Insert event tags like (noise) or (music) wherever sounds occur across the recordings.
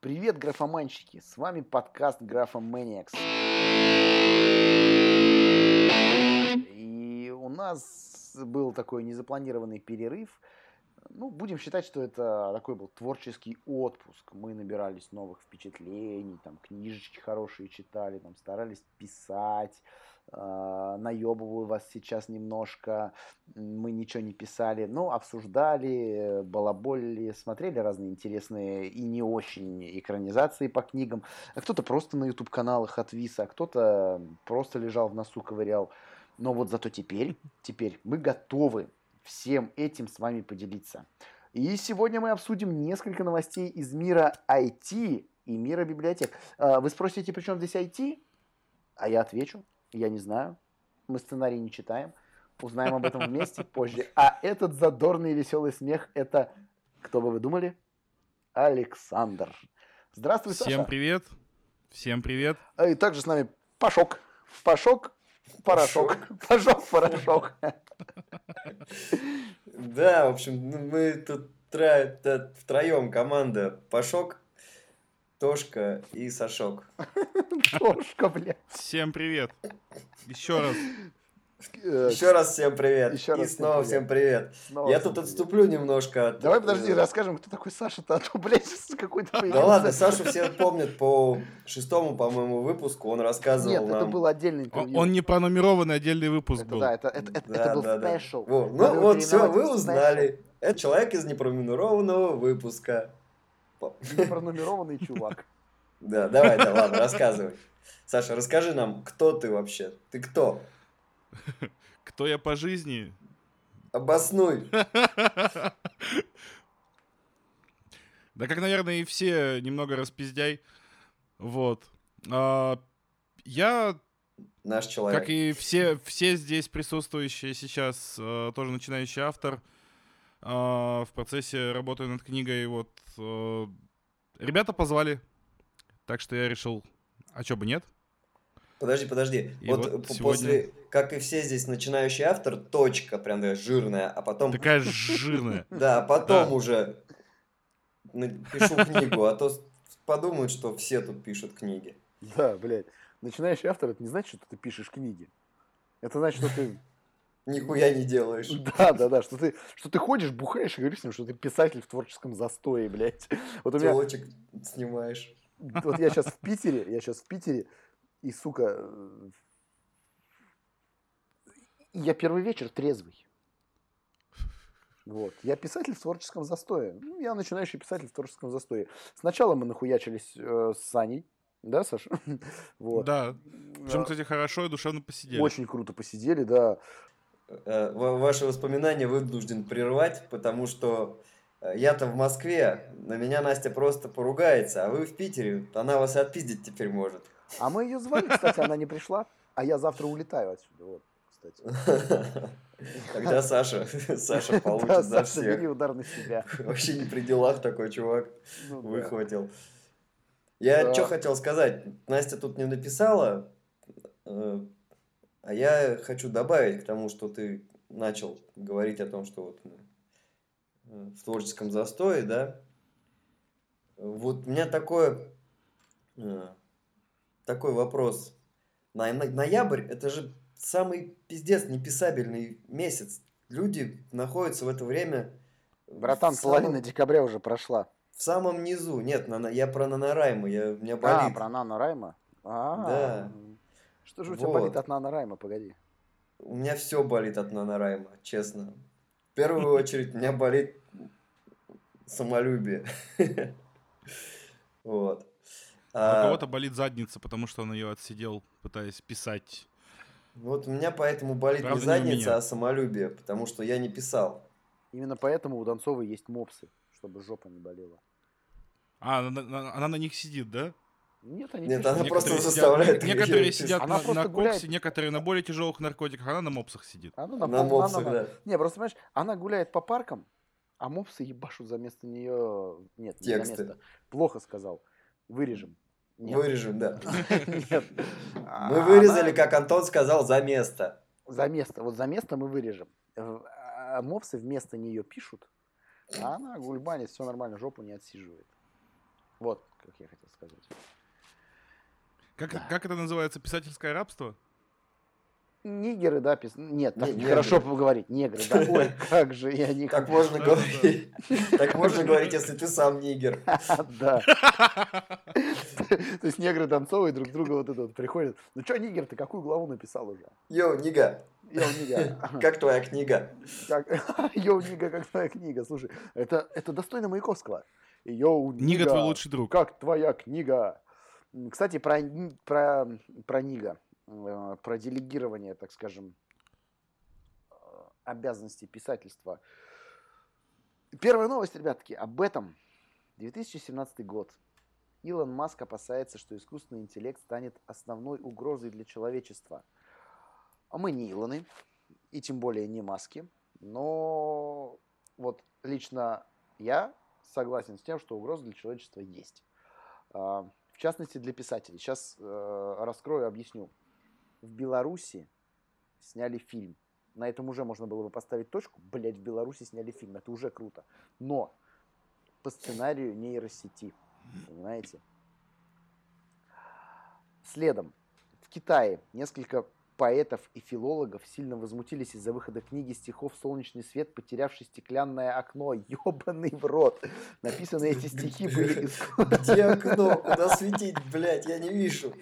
Привет, графоманщики! С вами подкаст Графоманиакс. И у нас был такой незапланированный перерыв. Ну, будем считать, что это такой был творческий отпуск. Мы набирались новых впечатлений, там книжечки хорошие читали, там старались писать, наебываю вас сейчас немножко, мы ничего не писали, но обсуждали, балаболили, смотрели разные интересные и не очень экранизации по книгам. А кто-то просто на YouTube-каналах отвис, а кто-то просто лежал в носу, ковырял. Но вот зато теперь, теперь мы готовы всем этим с вами поделиться. И сегодня мы обсудим несколько новостей из мира IT и мира библиотек. А, вы спросите, при чем здесь IT? А я отвечу, я не знаю. Мы сценарий не читаем. Узнаем об этом вместе позже. А этот задорный и веселый смех – это, кто бы вы думали? Александр. Здравствуй, Всем Саша. привет. Всем привет. И также с нами Пашок. Пашок, порошок. Пашок, порошок. Да, в общем, ну, мы тут втроем команда Пашок, Тошка и Сашок. (laughs) Тошка, блядь. Всем привет. Еще раз. Э, Еще раз всем привет. Еще раз и всем снова привет. всем привет. снова Я всем тут привет. отступлю немножко от... Давай, подожди, э, расскажем, кто такой Саша-то, а то, блядь, какой-то Да ладно, Сашу все помнят по шестому, по-моему, выпуску. Он рассказывал Нет, это нам... был отдельный Он, интервью. он не пронумерованный отдельный выпуск Это был. да, это, это, это, Да, это был да, да. спешл. Во, Надо Ну вот, все, вы узнали. Это человек из непронумерованного выпуска. По- special. Пронумерованный (laughs) чувак. Да, давай, да, ладно, рассказывай. Саша, расскажи нам, кто ты вообще? Ты кто? Кто я по жизни? Обоснуй. Да как, наверное, и все немного распиздяй. Вот. А, я, Наш человек. как и все, все здесь присутствующие сейчас, э, тоже начинающий автор, а, в процессе работаю над книгой. Вот э, ребята позвали, так что я решил, а чё бы нет? Подожди, подожди. И вот вот сегодня- после, как и все здесь, начинающий автор, точка прям такая жирная, а потом... Такая (laughs) жирная. Да, а потом уже пишу книгу, а то подумают, что все тут пишут книги. Да, блядь. Начинающий автор, это не значит, что ты пишешь книги. Это значит, что ты... Нихуя не делаешь. (laughs) Да, да, да, что ты, что ты ходишь, бухаешь и говоришь с ним, что ты писатель в творческом застое, блядь. (laughs) Вот у меня... Телочек снимаешь. (laughs) Вот я сейчас в Питере, я сейчас в Питере, и, сука, э, я первый вечер трезвый. Вот. Я писатель в творческом застое. Ну, я начинающий писатель в творческом застое. Сначала мы нахуячились э, с Саней, да, Саша? Вот. Да. Причем, А, кстати, хорошо и душевно посидели. Очень круто посидели, да. Э, ва- Ваши воспоминания вынужден прервать, потому что э, я-то в Москве, на меня Настя просто поругается, а вы в Питере, она вас отпиздить теперь может. А мы ее звали, кстати, она не пришла. А я завтра улетаю отсюда. Вот, кстати. (laughs) Тогда Саша, (laughs) Саша получит Да, за Саша, бери всех. удар на себя. Вообще не при делах такой чувак Ну да. выхватил. Я Да. что хотел сказать, Настя тут не написала, э, а я хочу добавить к тому, что ты начал говорить о том, что вот мы э, в творческом застое, да. Вот у меня такое, э, такой вопрос. Ноябрь – это же самый пиздец неписабельный месяц. Люди находятся в это время... Братан, самом- половина декабря уже прошла. в самом низу. Нет, я про нанораймы, я, у меня А, болит. про Нано Райма? А, Да. Что же у тебя Вот. болит от Нано Райма, погоди? У меня все болит от нанорайма, честно. В первую очередь у меня болит самолюбие. (laughs) Вот. А у А, кого-то болит задница, потому что он ее отсидел, пытаясь писать. Вот у меня поэтому болит Правда, не задница, а самолюбие, потому что я не писал. Именно поэтому у Донцовой есть мопсы, чтобы жопа не болела. А, она на них сидит, да? Нет, они Нет, она просто Некоторые заставляет сидят- Некоторые сидят Она на, на гуляет. коксе, некоторые на более тяжелых наркотиках, она на мопсах сидит. Она на, На мопсах, она- да. Не, просто понимаешь, она гуляет по паркам, а мопсы ебашут за место нее... Нет, не за Тексты. место. Плохо сказал. Вырежем. Нет. Вырежем, да. Нет. Мы А вырезали, она- как Антон сказал, за место. За место. Вот за место мы вырежем. Э, а Мопсы вместо нее пишут, а она гульбанит, все нормально, жопу не отсиживает. Вот. как я хотел сказать. Как, как это называется? Писательское рабство? Нигеры, да, пис... Нет, так Не- нехорошо негры. поговорить. Негры, да. (laughs) Ой, как же я не... Так можно Да, говорить. Так можно говорить, если ты сам нигер. (laughs) Да. То есть негры танцовые друг друга вот это вот приходят. Ну что, нигер, ты какую главу написал уже? Yo, nigga, Yo, nigga. (laughs) как твоя книга? Yo, nigga, как твоя книга. Слушай, это, это достойно Маяковского. Yo, nigga, nigga твой лучший друг. как твоя книга. Кстати, про, про, про Нига, э, про делегирование, так скажем, э, обязанностей писательства. Первая новость, ребятки, об этом. 2017 год. Илон Маск опасается, что искусственный интеллект станет основной угрозой для человечества. А мы не Илоны, и тем более не Маски, но вот лично я согласен с тем, что угроза для человечества есть. В частности, для писателей. Сейчас э, раскрою, объясню. В Беларуси сняли фильм. На этом уже можно было бы поставить точку. Блять, в Беларуси сняли фильм. Это уже круто. Но по сценарию нейросети. Понимаете? Следом. В Китае несколько поэтов и филологов сильно возмутились из-за выхода книги стихов «Солнечный свет, потерявший стеклянное окно». (laughs) Ёбаный в рот. Написанные эти стихи были... (laughs) Где окно? Куда светить, блядь, я не вижу.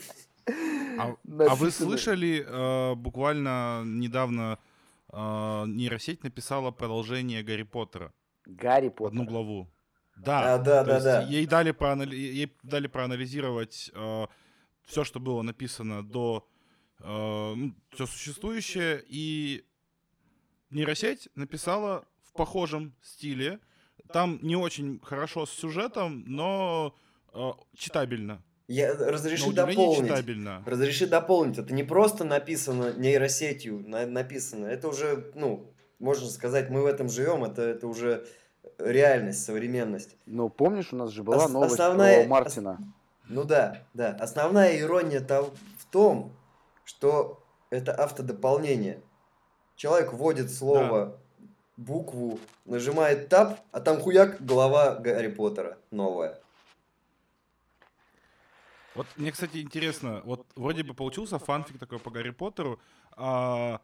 А, а вы слышали, э, буквально недавно э, нейросеть написала продолжение Гарри Поттера, Гарри Поттер. одну главу. Да, А, да, да, да. Ей дали, проанали- ей дали проанализировать все, что было написано до все существующее, и нейросеть написала в похожем стиле. Там не очень хорошо с сюжетом, но э, читабельно. Я, На разреши дополнить. читабельно. Разреши дополнить. Это не просто написано нейросетью, на- написано. Это уже, ну, можно сказать, мы в этом живем. Это, это уже реальность, современность. Ну, помнишь, у нас же была Ос- новость основная- про Мартина. Ну да, да. Основная ирония там в том, что это автодополнение. Человек вводит слово, букву, нажимает тап, а там хуяк глава Гарри Поттера новая. Вот мне, кстати, интересно, вот вроде бы получился фанфик такой по Гарри Поттеру. а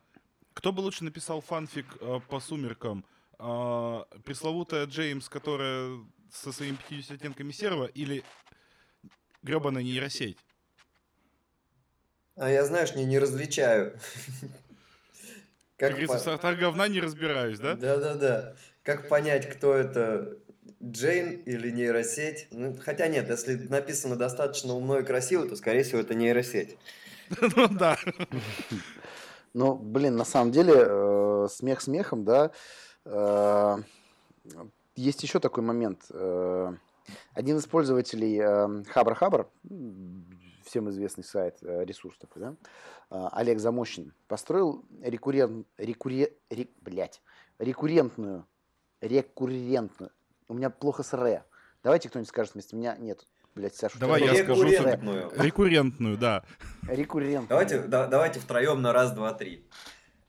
кто бы лучше написал фанфик а, по «Сумеркам»? А, пресловутая Джеймс, которая со своими 50 оттенками серого, или гребаная нейросеть? А я, знаешь, не, не различаю. Как Как говорится, в по- сортах говна не разбираюсь, да? Да-да-да. Как понять, кто это, Джейн или нейросеть? Ну, хотя нет, если написано достаточно умно и красиво, то, скорее всего, это нейросеть. (laughs) Ну да. Ну, блин, на самом деле, э, смех смехом, да. Э, есть еще такой момент. Э, один из пользователей Хабр Хабр, м, всем известный сайт, э, ресурс такой, да, э, Олег Замощин, построил рекуррент, рекурре, ре- блядь, рекуррентную, рекуррентную, у меня плохо с ре. Давайте кто-нибудь скажет вместо меня. Нет, блядь, Саша. Давай я скажу, Рекуррентную. Рекуррентную, да. Рекуррентную. Давайте, да- давайте втроем на раз, два, три.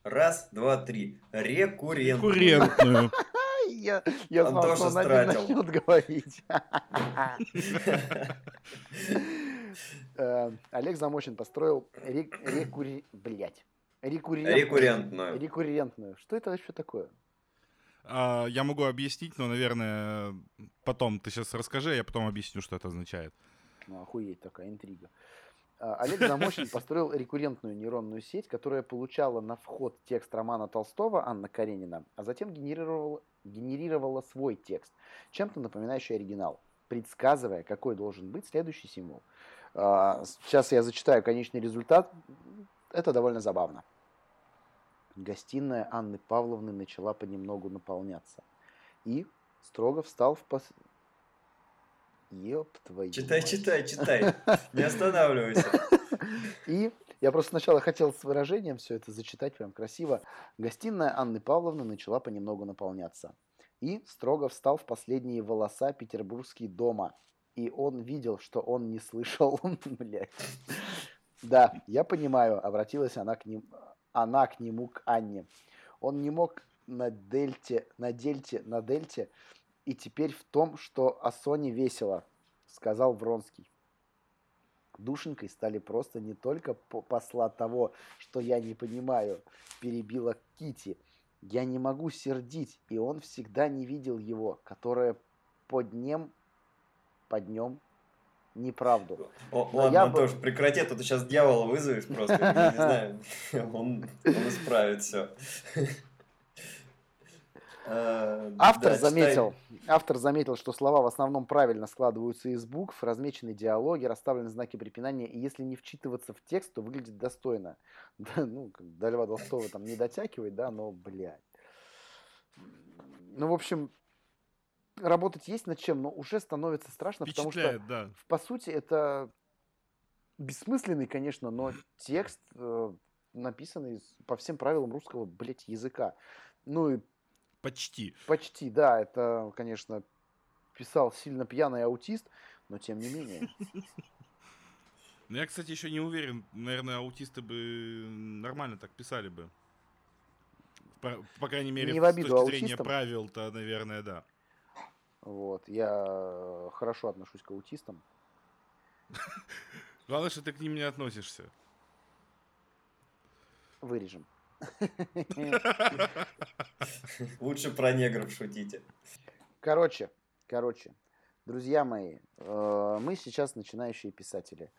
Раз, два, три. Рекуррентную. Рекуррентную. (laughs) Я, я знал, что он один начнет говорить. (laughs) (laughs) Э, Олег Замощин построил рек- рекури... блядь. Рекуррентную. Рекуррентную. Рекуррентную. Что это вообще такое? А, Я могу объяснить, но, наверное, потом. Ты сейчас расскажи, а я потом объясню, что это означает. Ну, охуеть такая интрига. А, Олег Замощин построил рекуррентную нейронную сеть, которая получала на вход текст романа Толстого Анна Каренина, а затем генерировала, генерировала свой текст, чем-то напоминающий оригинал, предсказывая, какой должен быть следующий символ. А, Сейчас я зачитаю конечный результат. Это довольно забавно. Гостиная Анны Павловны начала понемногу наполняться. И строго встал в пос... Ёб твою Читай, мать. читай, читай. (laughs) Не останавливайся. И я просто сначала хотел с выражением все это зачитать прям красиво. Гостиная Анны Павловны начала понемногу наполняться. И строго встал в последние волоса петербургский дома. И он видел, что он не слышал. (laughs) Блядь. Да, я понимаю, обратилась она к ним, она к нему, к Анне. Он не мог на дельте, на дельте, на дельте, и теперь в том, что о Соне весело. сказал Вронский. Душенькой стали просто не только посла того, что я не понимаю, перебила Кити. Я не могу сердить, и он всегда не видел его, которое по днем, по днем неправду. О, Но ладно, я Антош, бы... прекрати, а то ты сейчас дьявола вызовешь просто, не знаю, (laughs) он, он исправит все. (laughs) Э, автор да, заметил, читай. автор заметил, что слова в основном правильно складываются из букв, размечены диалоги, расставлены знаки препинания, и если не вчитываться в текст, то выглядит достойно. (laughs) Да, ну, до Льва Толстого там не дотягивает, да, но, блядь. Ну, в общем, работать есть над чем, но уже становится страшно, потому что, да. по сути, это бессмысленный, конечно, но текст, э, написанный по всем правилам русского, блядь, языка. Ну и Почти. Почти, да. Это, конечно, писал сильно пьяный аутист, но тем не менее. (laughs) Ну, я, кстати, еще не уверен. Наверное, аутисты бы нормально так писали бы. По, по крайней мере, не в обиду с точки аутистам. зрения правил-то, наверное, да. Вот. Я хорошо отношусь к аутистам. (laughs) Главное, что ты к ним не относишься. Вырежем. (laughs) Лучше про негров шутите. Короче, короче, друзья мои, э, мы сейчас начинающие писатели.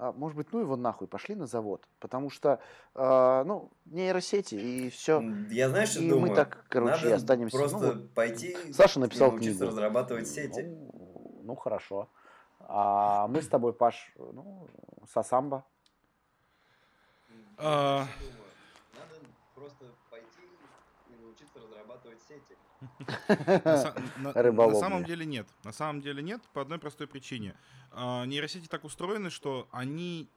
А, может быть, ну его нахуй, пошли на завод. Потому что, э, ну, нейросети и все. Я знаешь, что и думаю? мы так, короче, Надо останемся. просто ну, пойти Саша написал книгу. разрабатывать сети. Ну, ну, хорошо. А мы с тобой, Паш, ну, Сасамба. А просто пойти и научиться разрабатывать сети. На самом деле нет. На самом деле нет по одной простой причине. А, нейросети так устроены, что они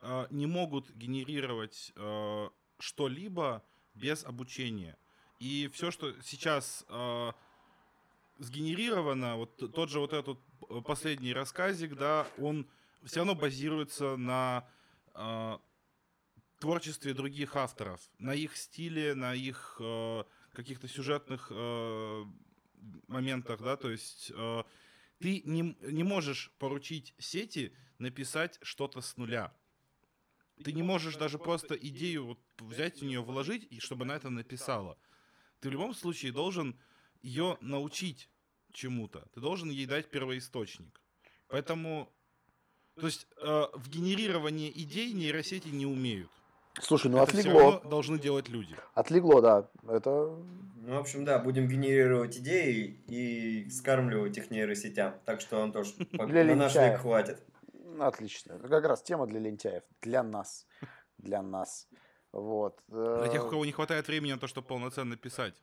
а, не могут генерировать а, что-либо без обучения. И все, что сейчас сгенерировано, вот тот же вот этот последний рассказик, да, он все равно базируется на творчестве других авторов, на их стиле, на их э, каких-то сюжетных э, моментах, да, то есть э, ты не, не можешь поручить сети написать что-то с нуля. Ты не можешь даже просто идею вот взять в нее, вложить, и чтобы она это написала. Ты в любом случае должен ее научить чему-то. Ты должен ей дать первоисточник. Поэтому, то есть э, в генерировании идей нейросети не умеют. Слушай, ну это отлегло. должны делать люди. Отлегло, да. Это... Ну, в общем, да, будем генерировать идеи и скармливать их нейросетям. Так что, он тоже (laughs) на наш век хватит. Отлично. Как раз тема для лентяев. Для нас. Для нас. Вот. Для тех, у кого не хватает времени на то, чтобы полноценно писать.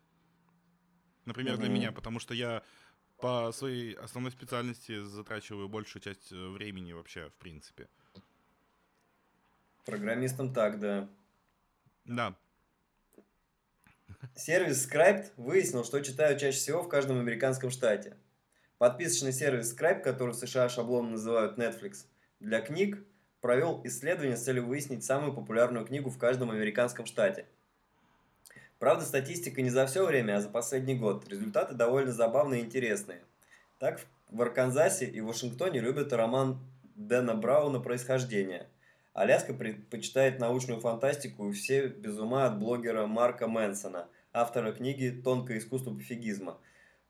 Например, для меня, потому что я по своей основной специальности затрачиваю большую часть э, времени вообще, в принципе. Программистам так, да. Да. Сервис Scribe выяснил, что читают чаще всего в каждом американском штате. Подписочный сервис Scribe, который в США шаблоном называют Netflix, для книг провел исследование с целью выяснить самую популярную книгу в каждом американском штате. Правда, статистика не за все время, а за последний год. Результаты довольно забавные и интересные. Так, в Арканзасе и Вашингтоне любят роман Дэна Брауна «Происхождение», Аляска предпочитает научную фантастику и все без ума от блогера Марка Мэнсона, автора книги «Тонкое искусство пофигизма.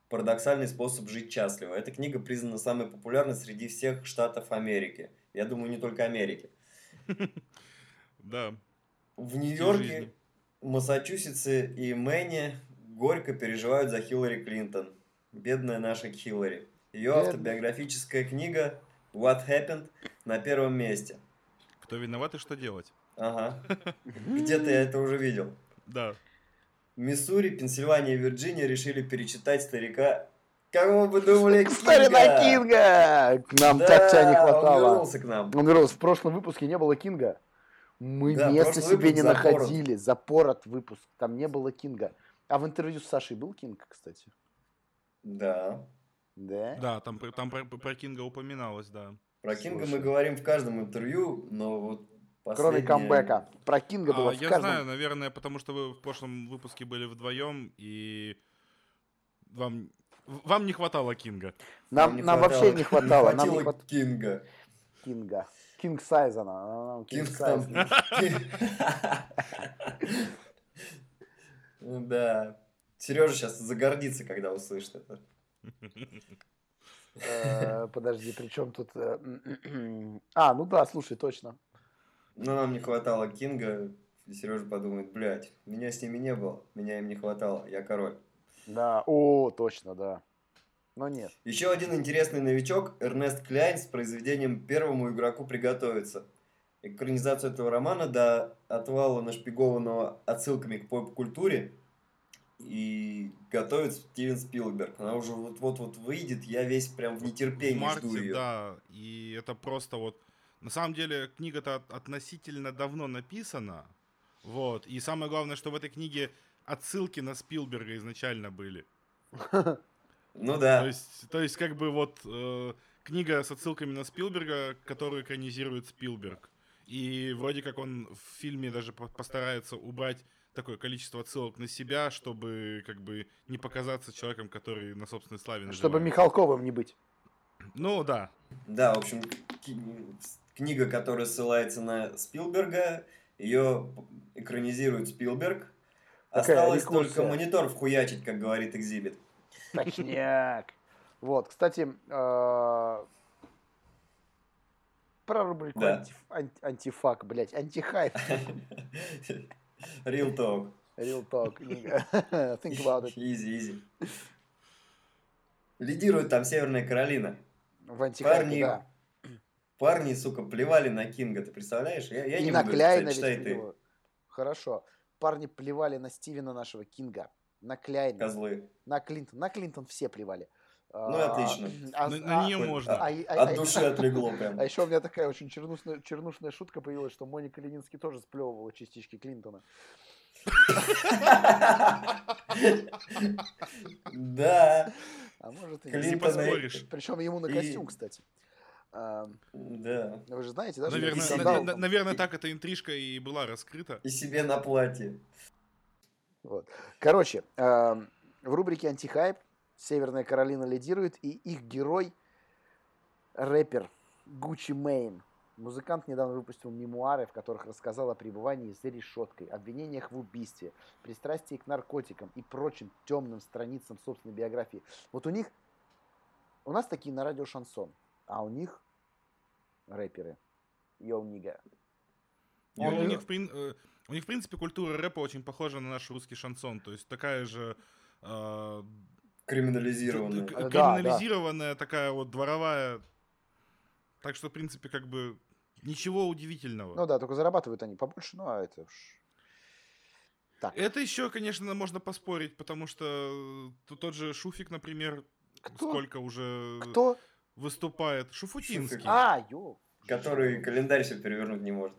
Парадоксальный способ жить счастливо». Эта книга признана самой популярной среди всех штатов Америки. Я думаю, не только Америки. (laughs) Да. В Нью-Йорке, Массачусетсе и Мэне горько переживают за Хиллари Клинтон. Бедная наша Хиллари. Ее автобиографическая книга «What Happened» на первом месте – кто виноват и что делать. Ага. Где-то я это уже видел. Да. Миссури, Пенсильвания и Вирджиния решили перечитать старика Кого бы думали, (laughs) Кинга? Старина Кинга! К нам да, так тебя не хватало. он вернулся к нам. Он вернулся. В прошлом выпуске не было Кинга. Мы да, места себе не находили. Запорот выпуск. Там не было Кинга. А в интервью с Сашей был Кинг, кстати? Да. Да? Да, там, там про, про Кинга упоминалось, да. Про Кинга мы говорим в каждом интервью, но вот последнее... Кроме камбэка. Про Кинга было а, в я каждом... знаю, наверное, потому что вы в прошлом выпуске были вдвоем, и вам Вам не хватало Кинга. Нам, не нам хватало- вообще не хватало. Нам не хватило Кинга. Кинга. King size она. она нам King King size там... не- (laughs) Да. Сережа сейчас загордится, когда услышит это. Э, (laughs) Подожди, при чем тут... э, (clears throat) А, ну да, слушай, точно. Но нам не хватало Кинга. И Сережа подумает, блядь, меня с ними не было, меня им не хватало, я король. Да, о, точно, да. Но нет. Еще один интересный новичок Эрнест Кляйн с произведением «Первому игроку приготовиться». Экранизацию этого романа до отвала нашпигованного отсылками к поп-культуре и готовит Стивен Спилберг. Она уже вот-вот-вот выйдет, я весь прям в В нетерпении жду марте, ее. да. И это просто вот... На самом деле, книга-то от- относительно давно написана. Вот. И самое главное, что в этой книге отсылки на Спилберга изначально были. (laughs) Ну То да, есть, то есть как бы вот э, книга с отсылками на Спилберга, которую экранизирует Спилберг. И вроде как он в фильме даже по- постарается убрать такое количество отсылок на себя, чтобы как бы не показаться человеком, который на собственной славе Чтобы наживается. Михалковым не быть. Ну да. да, в общем, книга, которая ссылается на Спилберга, ее экранизирует Спилберг. Такая Осталось рекурсия. только монитор вхуячить, как говорит Экзибит. Точняк. Вот, кстати, э, про рубрику Да. антиф- ан- антифак, блядь, антихайп. (laughs) Real talk. Real talk. (laughs) (laughs) Think about it. Easy, easy. Лидирует там Северная Каролина. В Парни, да. парни, сука, плевали на Кинга, ты представляешь? Я, я И не на буду Кляйна ведь читай ты. Хорошо. Парни плевали на Стивена нашего Кинга, на Кляйна, козлы. на Клинтон. На Клинтон все плевали. Ну и отлично. а- На- а- на неё а- можно. а- а- От а- души (laughs) отлегло прям. А еще у меня такая очень чернушная, чернушная шутка появилась, что Моника Ленинский тоже сплевывала частички Клинтона. Да, А может и Не поспоришь. Причем ему на костюм, кстати. А, да. Вы же знаете, да, что Наверное, там? наверное, так эта интрижка и была раскрыта. И себе на платье. Вот. Короче, в рубрике «Антихайп» Северная Каролина лидирует, и их герой – рэпер Гуччи Мейн. Музыкант недавно выпустил мемуары, в которых рассказал о пребывании за решеткой, обвинениях в убийстве, пристрастии к наркотикам и прочим темным страницам собственной биографии. Вот у них, у нас такие на радио шансон, а у них рэперы. Йоу, нига. У, Йо-йо. у них, э, у них, в принципе, культура рэпа очень похожа на наш русский шансон. То есть такая же э, Криминализированные. к- Да, криминализированная, такая вот дворовая. Так что, в принципе, как бы ничего удивительного. Ну да, только зарабатывают они побольше, ну а это уж... Так. Это еще, конечно, можно поспорить, потому что э, тот же Шуфик, например, Кто? сколько уже Кто? выступает. Шуфутинский. Шуфик. А, ё. Который календарь все перевернуть не может.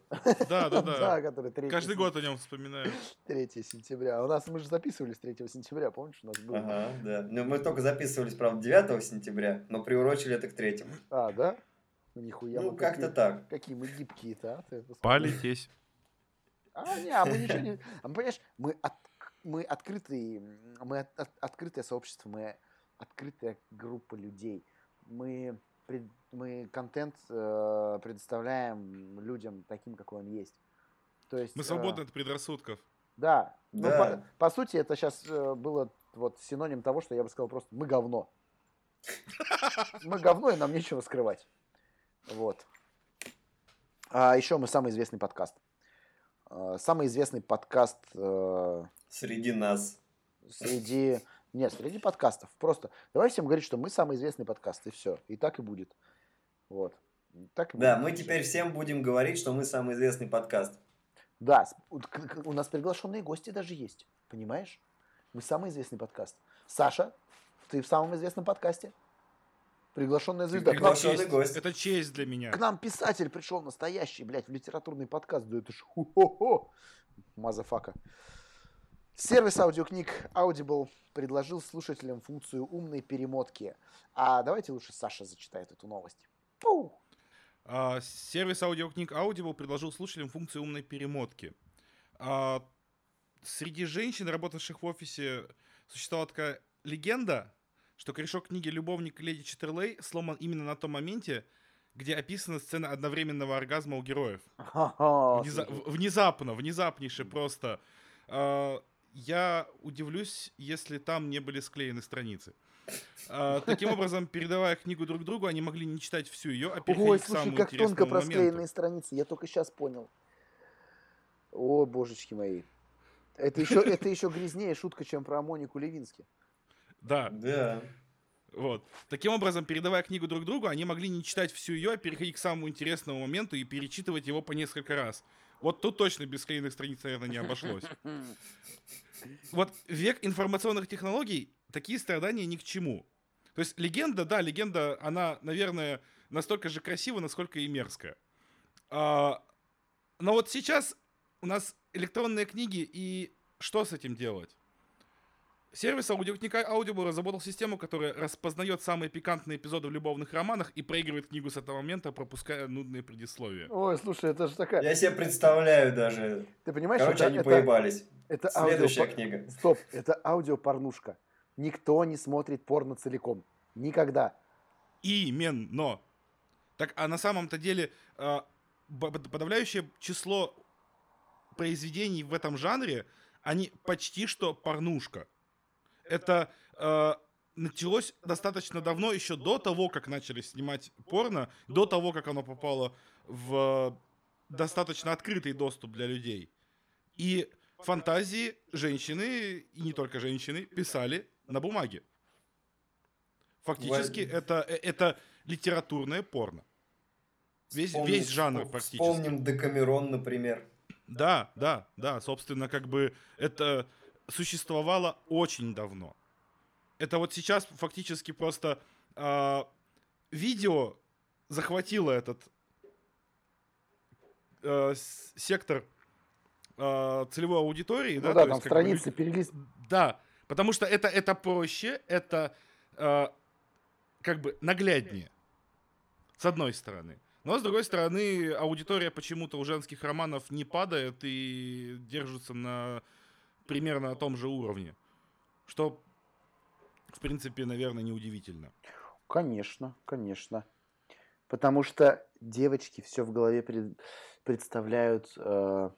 Да, да, Да, да. который 3 Каждый год о нем вспоминаю. 3 сентября. У нас мы же записывались 3 сентября, помнишь, у нас было? Ага, да. Но мы только записывались, правда, 9 сентября, но приурочили это к третьему. А, да? Ну, нихуя. Ну, как-то какие- так. Какие мы гибкие-то, а? Политесь. А, не, а мы ничего не... А мы, понимаешь, мы, от, мы открытые, мы от- от- открытое сообщество, мы открытая группа людей. Мы, пред- мы контент э, предоставляем людям таким, какой он есть. То есть, Мы э, свободны от предрассудков. Да. Ну, Да. по, по сути, это сейчас было вот синоним того, что я бы сказал просто мы говно. (laughs) Мы говно, и нам нечего скрывать. Вот. А еще мы самый известный подкаст. А, Самый известный подкаст э, Среди нас. среди... Нет, среди подкастов. Просто давай всем говорить, что мы самый известный подкаст, и все. И так и будет. Вот. Так и Да, будет. мы теперь всем будем говорить, что мы самый известный подкаст. Да, у нас приглашенные гости даже есть. Понимаешь? Мы самый известный подкаст. Саша, ты в самом известном подкасте. Приглашенная звезда. Приглашенный Честь. гость. Это честь для меня. к нам писатель пришел настоящий, блядь, в литературный подкаст. Да это ж ху-хо-хо. Motherfucker. Сервис аудиокниг Audible предложил слушателям функцию умной перемотки. А давайте лучше Саша зачитает эту новость. Пу! А, сервис аудиокниг Audible предложил слушателям функцию умной перемотки. А, среди женщин, работавших в офисе, существовала такая легенда, что корешок книги «Любовник леди Читерлей» сломан именно на том моменте, где описана сцена одновременного оргазма у героев. Внеза- внезапно, внезапнейше просто. А, я удивлюсь, если там не были склеены страницы. А, таким образом, передавая книгу друг другу, они могли не читать всю ее, а переходить Ой, к слушай, самому как тонко просклеенные моменту. страницы. Я только сейчас понял. О, божечки мои. Это еще, это еще грязнее шутка, чем про Монику Левински. Да, Да. вот. Таким образом, передавая книгу друг другу, они могли не читать всю ее, а переходить к самому интересному моменту и перечитывать его по несколько раз. Вот тут точно без склеенных страниц, наверное, не обошлось. (laughs) Вот век информационных технологий, такие страдания ни к чему. То есть легенда, да, легенда, она, наверное, настолько же красива, насколько и мерзкая. А, но вот сейчас у нас электронные книги, и что с этим делать? Сервис аудиокнига Audible разработал систему, которая распознает самые пикантные эпизоды в любовных романах и проигрывает книгу с этого момента, пропуская нудные предисловия. Ой, слушай, это же такая... Я себе представляю даже. Ты понимаешь, Короче, это, они это- поебались. это Следующая аудиопо- книга. Стоп, это аудиопорнушка. Никто не смотрит порно целиком. Никогда. Именно. Так, а на самом-то деле а, подавляющее число произведений в этом жанре, они почти что порнушка. Это э, началось достаточно давно, еще до того, как начали снимать порно, до того, как оно попало в достаточно открытый доступ для людей. И фантазии женщины, и не только женщины, писали на бумаге. Фактически Ва- это, э, это литературное порно. Весь, Вспомним- весь жанр практически. Вспомним Декамерон, например. Да, да, да, собственно, как бы это существовало очень давно. Это вот сейчас фактически просто а, видео захватило этот э, сектор а, целевой аудитории. Ну да, да, там есть бы страницы люди- перелист... Да, потому что это, это проще, это э, как бы нагляднее, с одной стороны. Но с другой стороны, аудитория почему-то у женских романов не падает и держится на примерно на том же уровне. Что, в принципе, наверное, неудивительно. Конечно, конечно. Потому что девочки все в голове пред- представляют э,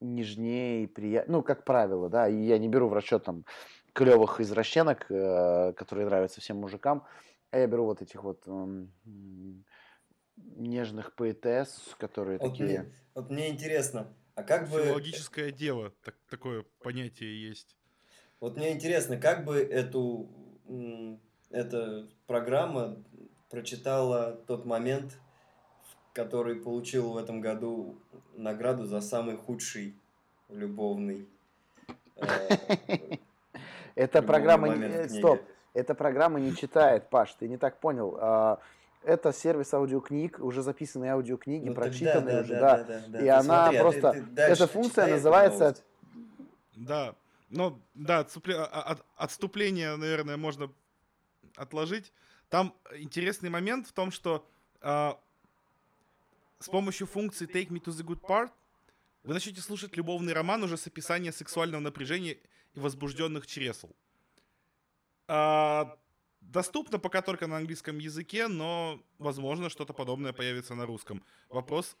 нежнее и приятнее. Ну, как правило, да. И я не беру в расчет там клевых извращенок, э, которые нравятся всем мужикам. А я беру вот этих вот м, нежных поэтесс, которые Вот такие... мне, вот мне интересно, а как бы... Филологическое дело, так, такое понятие есть. Вот мне интересно, как бы эту эта программа прочитала тот момент, который получил в этом году награду за самый худший любовный. (laughs) э, любовный программа... Стоп. Эта программа не читает, Паш, ты не так понял. А, Это сервис аудиокниг, уже записанные аудиокниги, Ну, прочитанные да, уже, да, да. да, да, да. И Ты она смотри, а ты- просто- ты дальше Эта функция называется. Да, ну, да, отступле- а- от- отступление, наверное, можно отложить. Там интересный момент в том, что а, с помощью функции Take Me to the Good Part вы начнете слушать любовный роман уже с описанием сексуального напряжения и возбужденных чресл. А, доступно пока только на английском языке, но, возможно, что-то подобное появится на русском. Вопрос,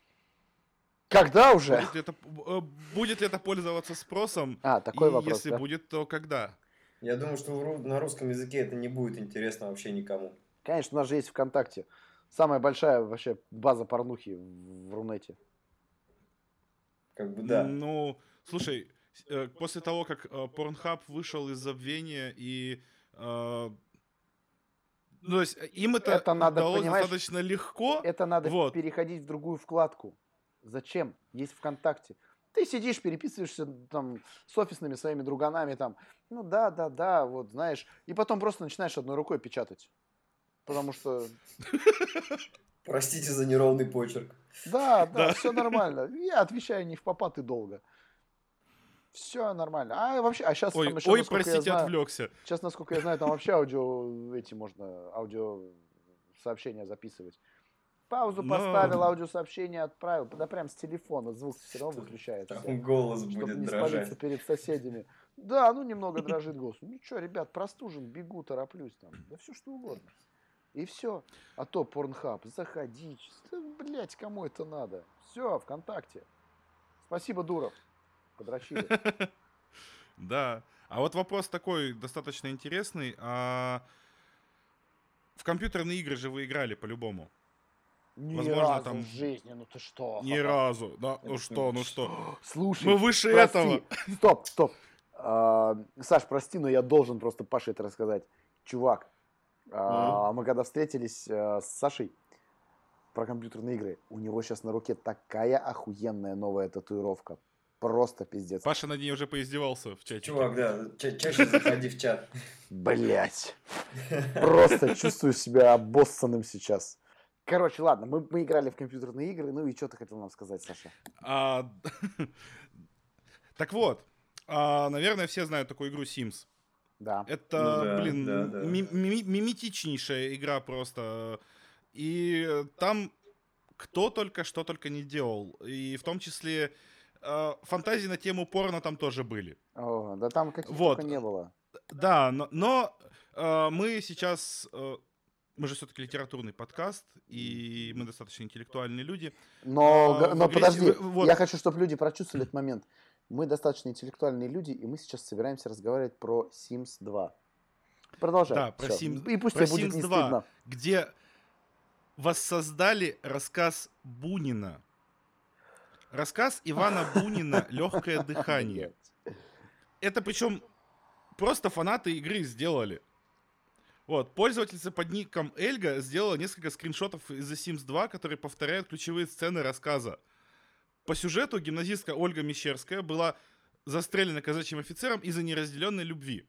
Когда уже? будет ли это, э, будет ли это пользоваться спросом, А, такой и вопрос, если да? будет, то когда? Я думаю, что на русском языке это не будет интересно вообще никому. Конечно, у нас же есть ВКонтакте. Самая большая вообще база порнухи в Рунете. Как бы да. Ну, слушай, э, после того, как э, Pornhub вышел из забвения и... ну, то есть э, им это, Это надо, удалось достаточно легко. Это надо Вот. переходить в другую вкладку. Зачем? Есть ВКонтакте. Ты сидишь, переписываешься там с офисными своими друганами там. Ну да, да, да, вот знаешь. И потом просто начинаешь одной рукой печатать. Потому что, Простите за неровный почерк. да, да, Да. все нормально. Я отвечаю не в попад и долго. Все нормально. А вообще, а сейчас Ой, там еще, ой, простите, знаю, отвлекся. Сейчас, насколько я знаю, там вообще аудио, эти можно, аудио сообщения записывать. Паузу Но- поставил, аудиосообщение отправил. Да прям с телефона, звук все равно выключается. Там голос Чтобы будет не дрожать. спалиться перед соседями. Да, ну немного дрожит голос. Ну что, ребят, простужен, бегу, тороплюсь там. Да все что угодно. И все. А то порнхаб, заходи. Да, блядь, кому это надо? Все, ВКонтакте. Спасибо, Дуров. Подрочили. (laughs) Да. А вот вопрос такой достаточно интересный. А в компьютерные игры же вы играли по-любому. Ни Возможно, разу там- в жизни, ну ты что? Ни разу. Да, ну что, ну что. (gasps) Слушай, Мы выше прости. этого. (laughs) Стоп, стоп. А, Саш, прости, но я должен просто Паше это рассказать. Чувак, а, мы когда встретились а, с Сашей про компьютерные игры, у него сейчас на руке такая охуенная новая татуировка. Просто пиздец. Паша над ней уже поиздевался в чате. Чувак, да, ча- чаще заходи в чат. Блять. Просто чувствую себя обоссанным сейчас. Короче, ладно, мы, мы играли в компьютерные игры. Ну и что ты хотел нам сказать, Саша? А, (laughs) Так вот, а, наверное, все знают такую игру Sims. Да. Это, Ну да, блин, да, да. ми- ми- миметичнейшая игра просто. И там кто только что только не делал. И в том числе фантазии на тему порно там тоже были. О, да там каких Вот. не было. Да, но, но, э, мы сейчас... э, мы же все-таки литературный подкаст, и мы достаточно интеллектуальные люди. Но, А, но подожди, в- вот. я хочу, чтобы люди прочувствовали этот момент. Мы достаточно интеллектуальные люди, и мы сейчас собираемся разговаривать про Sims 2. Продолжай. Да, про Всё. Sims- И пусть про будет Sims не 2. стыдно. где воссоздали рассказ Бунина. Рассказ Ивана (laughs) Бунина «Легкое дыхание». Это причем просто фанаты игры сделали. Вот, пользовательница под ником Эльга сделала несколько скриншотов из The Sims 2, которые повторяют ключевые сцены рассказа. По сюжету гимназистка Ольга Мещерская была застрелена казачьим офицером из-за неразделенной любви.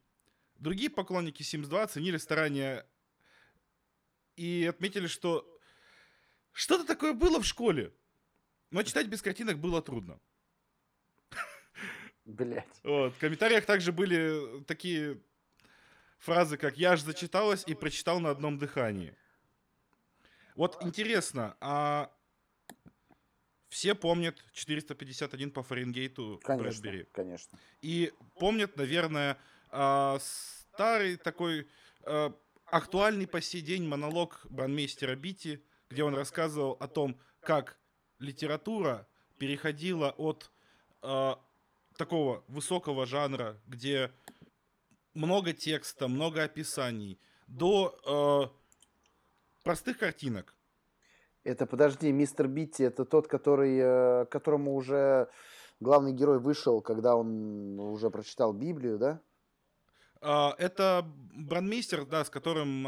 Другие поклонники Sims 2 оценили старания и отметили, что что-то такое было в школе, но читать без картинок было трудно. Блять. Вот. В комментариях также были такие фразы, как «Я аж зачиталась и прочитал на одном дыхании». Вот интересно, а все помнят 451 по Фаренгейту Конечно, Брэдбери? конечно. И помнят, наверное, а, старый такой а, актуальный по сей день монолог бранмейстера Бити, где он рассказывал о том, как литература переходила от а, такого высокого жанра, где много текста, много описаний, до а, простых картинок. Это, подожди, мистер Битти, это тот, который, э, которому уже главный герой вышел, когда он уже прочитал Библию, да? А, Это брандмейстер, да, с которым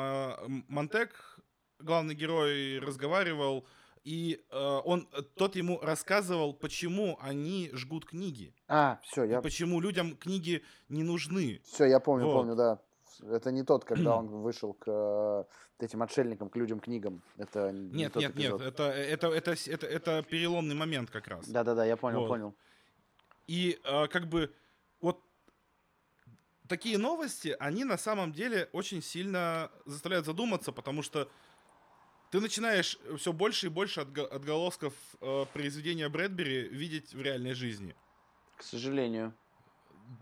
Монтек, главный герой, разговаривал, и а, он, тот ему рассказывал, почему они жгут книги, А, все, и я, почему людям книги не нужны. все, я помню, Вот. помню, да. Это не тот, когда он (clears throat) вышел к э, этим отшельникам, к людям, книгам. Это не Нет, тот нет, нет, эпизод. это, это, это, с- это, это переломный момент как раз. Да-да-да, я понял, Вот. понял. И а, как бы вот такие новости, они на самом деле очень сильно заставляют задуматься, потому что ты начинаешь все больше и больше отго- отголосков э, произведения Брэдбери видеть в реальной жизни. К сожалению.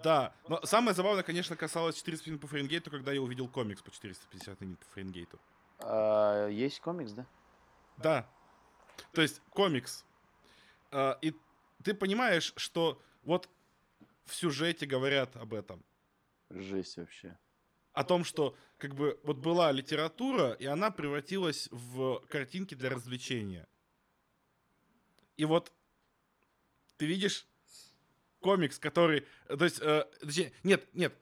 Да, но самое забавное, конечно, касалось 450 по Фаренгейту, когда я увидел комикс по 450 по Фаренгейту. А, есть комикс, да? Да. То есть комикс. А, и ты понимаешь, что вот в сюжете говорят об этом. Жесть вообще. О том, что как бы вот была литература, и она превратилась в картинки для развлечения. И вот ты видишь комикс, который, то есть, э, точнее, нет, нет,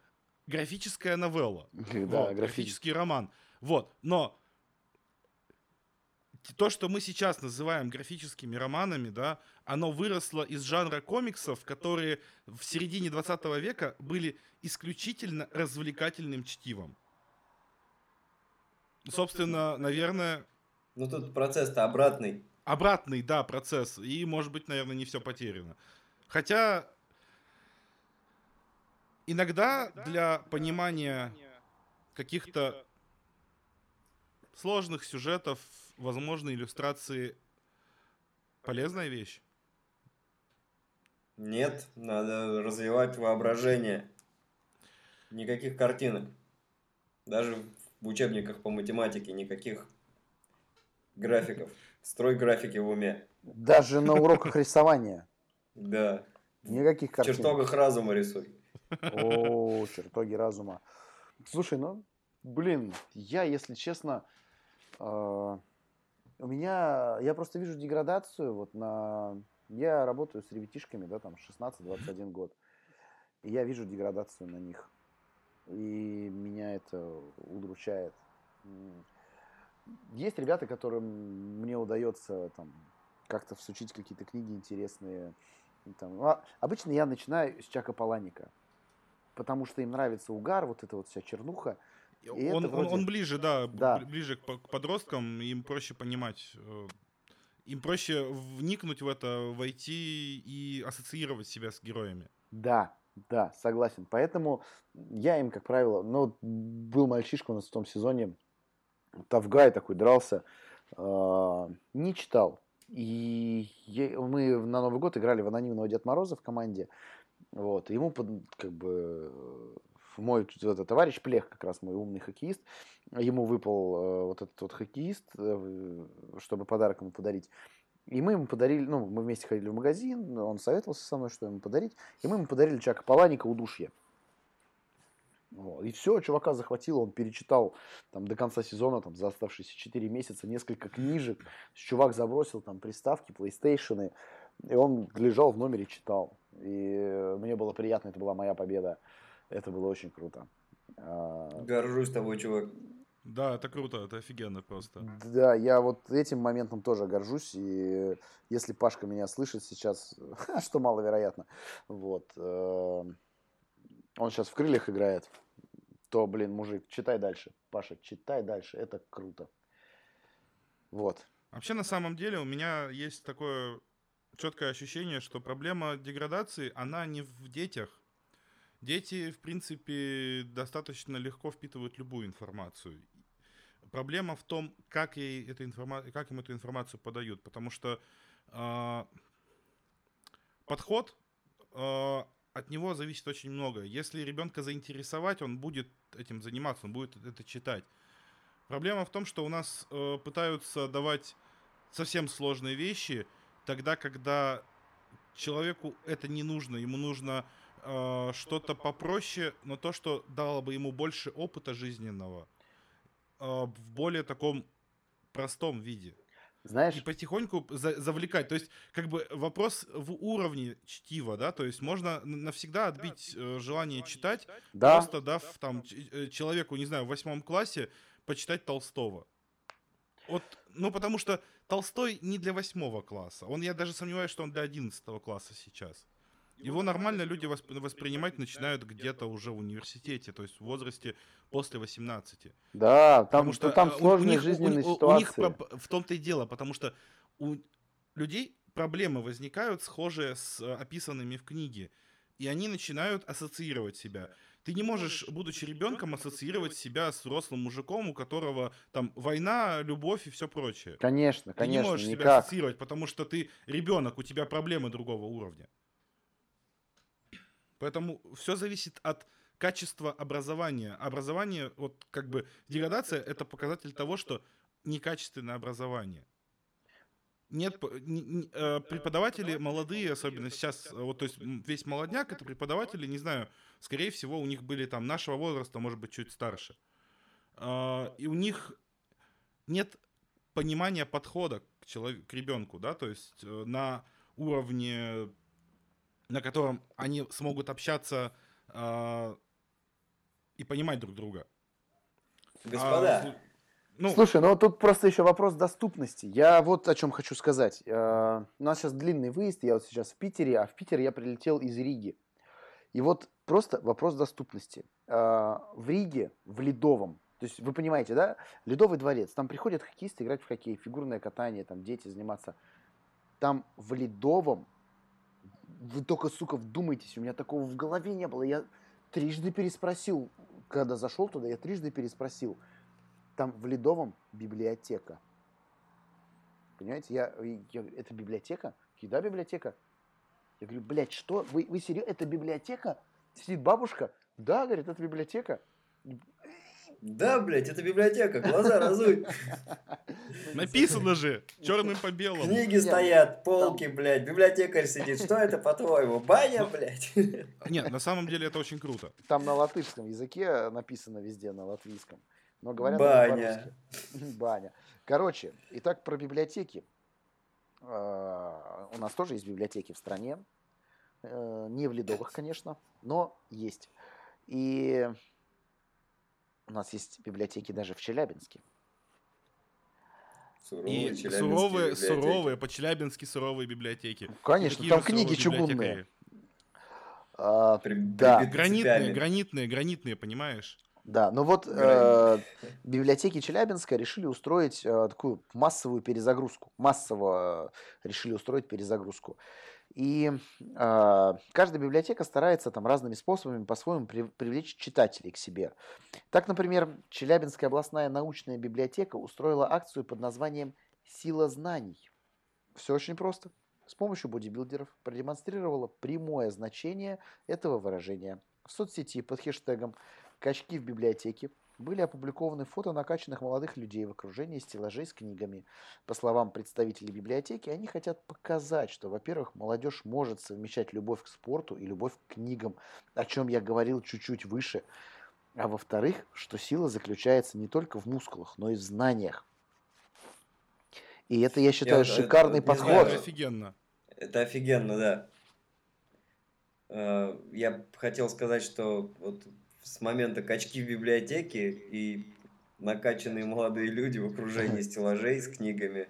графическая новелла, (laughs) Да, вот, графический. роман, вот, но то, что мы сейчас называем графическими романами, да, оно выросло из жанра комиксов, которые в середине 20 века были исключительно развлекательным чтивом. Собственно, наверное, Ну тут процесс-то обратный. обратный, да, процесс. И, может быть, наверное, не все потеряно. Хотя иногда для понимания каких-то сложных сюжетов, возможно, иллюстрации полезная вещь. Нет, надо развивать воображение. Никаких картинок. Даже в учебниках по математике никаких графиков. Строй графики в уме. Даже на уроках (laughs) рисования. Да. Никаких В картинок. чертогах разума рисуй. О, чертоги разума. Слушай, ну, блин, я, если честно, э, у меня, я просто вижу деградацию вот на... Я работаю с ребятишками, да, там 16-21 год. И я вижу деградацию на них. И меня это удручает. Есть ребята, которым мне удается там как-то всучить какие-то книги интересные. Там, а, обычно я начинаю с Чака Паланика потому что им нравится угар, вот эта вот вся чернуха. И он, это он, вроде- он ближе, да, Да. ближе к, по- к подросткам, им проще понимать, э, им проще вникнуть в это, войти и ассоциировать себя с героями. Да, да, согласен. Поэтому я им, как правило, ну, был мальчишка у нас в том сезоне, Тавгай такой дрался, э, не читал. И я- мы на Новый год играли в анонимного Дед Мороза в команде. Вот, ему под- как бы мой этот товарищ Плех, как раз мой умный хоккеист, ему выпал э, вот этот вот хоккеист, э, чтобы подарок ему подарить. И мы ему подарили, ну, мы вместе ходили в магазин, он советовался со мной, что ему подарить. И мы ему подарили Чака Паланика удушье. Вот. И все, чувака захватило, он перечитал там до конца сезона, там за оставшиеся 4 месяца, несколько книжек. Чувак забросил там приставки, PlayStation, и он лежал в номере читал. И э, мне было приятно, это была моя победа. Это было очень круто. А, Горжусь тобой, чувак. Да, это круто, это офигенно просто. Да, я вот этим моментом тоже горжусь. И если Пашка меня слышит сейчас, (laughs) что маловероятно, вот, э, он сейчас в крыльях играет, то, блин, мужик, читай дальше. Паша, читай дальше, это круто. Вот. Вообще, на самом деле, у меня есть такое четкое ощущение, что проблема деградации, она не в детях. Дети, в принципе, достаточно легко впитывают любую информацию. Проблема в том, как, ей эта информа... как им эту информацию подают. Потому что а, подход а, от него зависит очень много. Если ребенка заинтересовать, он будет этим заниматься, он будет это читать. Проблема в том, что у нас э, пытаются давать совсем сложные вещи, тогда, когда человеку это не нужно, ему нужно э, что-то попроще, но то, что дало бы ему больше опыта жизненного э, в более таком простом виде. Знаешь, И потихоньку за- завлекать. То есть, как бы вопрос в уровне чтива, да, то есть можно навсегда отбить э, желание читать, да, просто дав там э, человеку, не знаю, в восьмом классе почитать Толстого. Вот, ну, потому что Толстой не для восьмого класса. Он, я даже сомневаюсь, что он для одиннадцатого класса сейчас. Его нормально люди восп- воспринимать начинают где-то уже в университете, то есть в возрасте после 18. да, там, Потому что там э, у- у сложные них- у- жизненные у- у ситуации. них про- в том-то и дело, потому что у людей проблемы возникают схожие с э, описанными в книге, и они начинают ассоциировать себя. Ты не можешь, будучи ребенком, ассоциировать себя с взрослым мужиком, у которого там война, любовь и все прочее. Конечно, Ты не конечно, можешь себя никак. ассоциировать, потому что ты ребенок, у тебя проблемы другого уровня. Поэтому все зависит от качества образования. Образование, вот как бы деградация это показатель того, что некачественное образование. Нет, э, преподаватели молодые, особенно сейчас, вот то есть весь молодняк это преподаватели, не знаю, скорее всего у них были там нашего возраста, может быть чуть старше, А, и у них нет понимания подхода к человеку, к ребенку, да, то есть э, на уровне, на котором они смогут общаться а, и понимать друг друга. А, Господа, слу- ну, Слушай, ну тут просто еще вопрос доступности. Я вот о чем хочу сказать. Э, У нас сейчас длинный выезд, я вот сейчас в Питере, а в Питер я прилетел из Риги. И вот просто вопрос доступности. Э, В Риге, в Ледовом, то есть вы понимаете, да, Ледовый дворец, там приходят хоккеисты играть в хоккей, фигурное катание, там дети заниматься. Там в Ледовом, вы только, сука, вдумайтесь, у меня такого в голове не было. Я трижды переспросил, когда зашел туда, я трижды переспросил. Там в Ледовом библиотека. Понимаете, я, я- это библиотека? Да, библиотека? Я говорю, блядь, что? Вы, вы серьезно? Это библиотека? Сидит бабушка, Да, говорит, это библиотека. Да, блядь, это библиотека, глаза (laughs) разуй. Написано же, черным по белому. Книги стоят, полки, блядь, библиотекарь сидит. Что это, по-твоему, баня, блядь? (laughs) Нет, на самом деле это очень круто. Там на латышском языке написано везде, на латвийском. Но говорят Баня. (laughs) Баня. Короче, итак, про библиотеки. А, У нас тоже есть библиотеки в стране. Э, Не в Ледовых, конечно, но есть. И у нас есть библиотеки даже в Челябинске. Суровые И челябинские суровые, библиотеки. суровые, по-челябински суровые библиотеки. Конечно, Такие там книги чугунные. А, При- Да. прибиты Гранитные, гранитные, гранитные, понимаешь? Да, ну вот э, библиотеки Челябинска решили устроить э, такую массовую перезагрузку. Массово э, решили устроить перезагрузку. И э, каждая библиотека старается там разными способами по-своему при- привлечь читателей к себе. Так, например, Челябинская областная научная библиотека устроила акцию под названием «Сила знаний». Все очень просто. С помощью бодибилдеров продемонстрировала прямое значение этого выражения. В соцсети под хэштегом «Качки в библиотеке» были опубликованы фото накачанных молодых людей в окружении стеллажей с книгами. По словам представителей библиотеки, они хотят показать, что, во-первых, молодежь может совмещать любовь к спорту и любовь к книгам, о чем я говорил чуть-чуть выше. А во-вторых, что сила заключается не только в мускулах, но и в знаниях. И это, я считаю, э, шикарный не подход. знаю, Это офигенно. Это офигенно, да. Э, Я хотел сказать, что вот с момента качки в библиотеке и накачанные молодые люди в окружении стеллажей с книгами.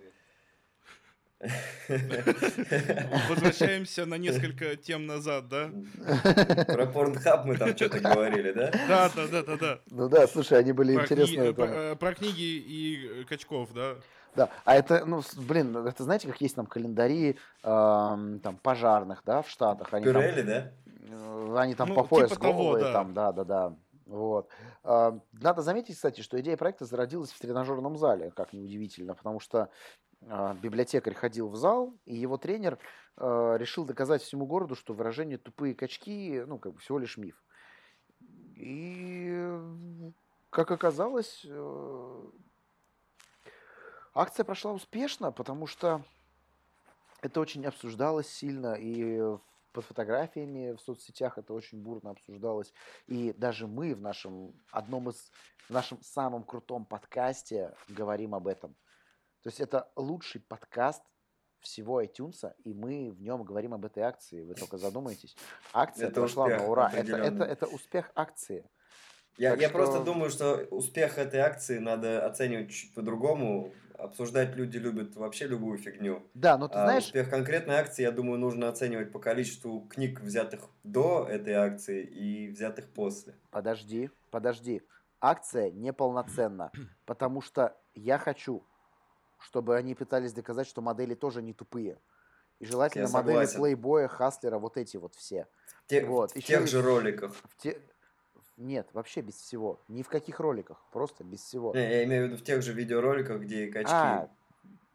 Возвращаемся на несколько тем назад, да? Про порнхаб мы там что-то говорили, да? Да, да, да, да, да. Ну да, слушай, они были интересные. про- там. э, про книги и э, качков, да. Да, а это, ну, блин, это знаете, как есть там календари эм, там пожарных, да, в Штатах, они там, Пюрели, да? Э, они там Ну, по пояс типа голые, да. там, да, да, да, вот. А, Надо заметить, кстати, что идея проекта зародилась в тренажерном зале, как неудивительно, потому что а, библиотекарь ходил в зал, и его тренер э, решил доказать всему городу, что выражение «тупые качки» ну, как бы всего лишь миф. И, как оказалось, э, акция прошла успешно, потому что это очень обсуждалось сильно, и в- под фотографиями в соцсетях это очень бурно обсуждалось. И даже мы в нашем одном из в нашем самом крутом подкасте говорим об этом. То есть это лучший подкаст всего iTunes, и мы в нем говорим об этой акции. Вы только задумайтесь. Акция Это прошла успех на ура. Это, это, это успех акции. Я, Так я что- просто думаю, что успех этой акции надо оценивать чуть по-другому. Обсуждать люди любят вообще любую фигню. Да, но ты А знаешь, успех конкретной акции, я думаю, нужно оценивать по количеству книг, взятых до этой акции и взятых после. Подожди, подожди. Акция неполноценна, (clears throat) потому что я хочу, чтобы они пытались доказать, что модели тоже не тупые. И желательно Я модели согласен. плейбоя, хаслера, вот эти вот все. Те- Вот, в ещё тех же роликах. В те... Нет, вообще без всего. Ни в каких роликах. Просто без всего. Не, я имею в виду в тех же видеороликах, где и качки. А,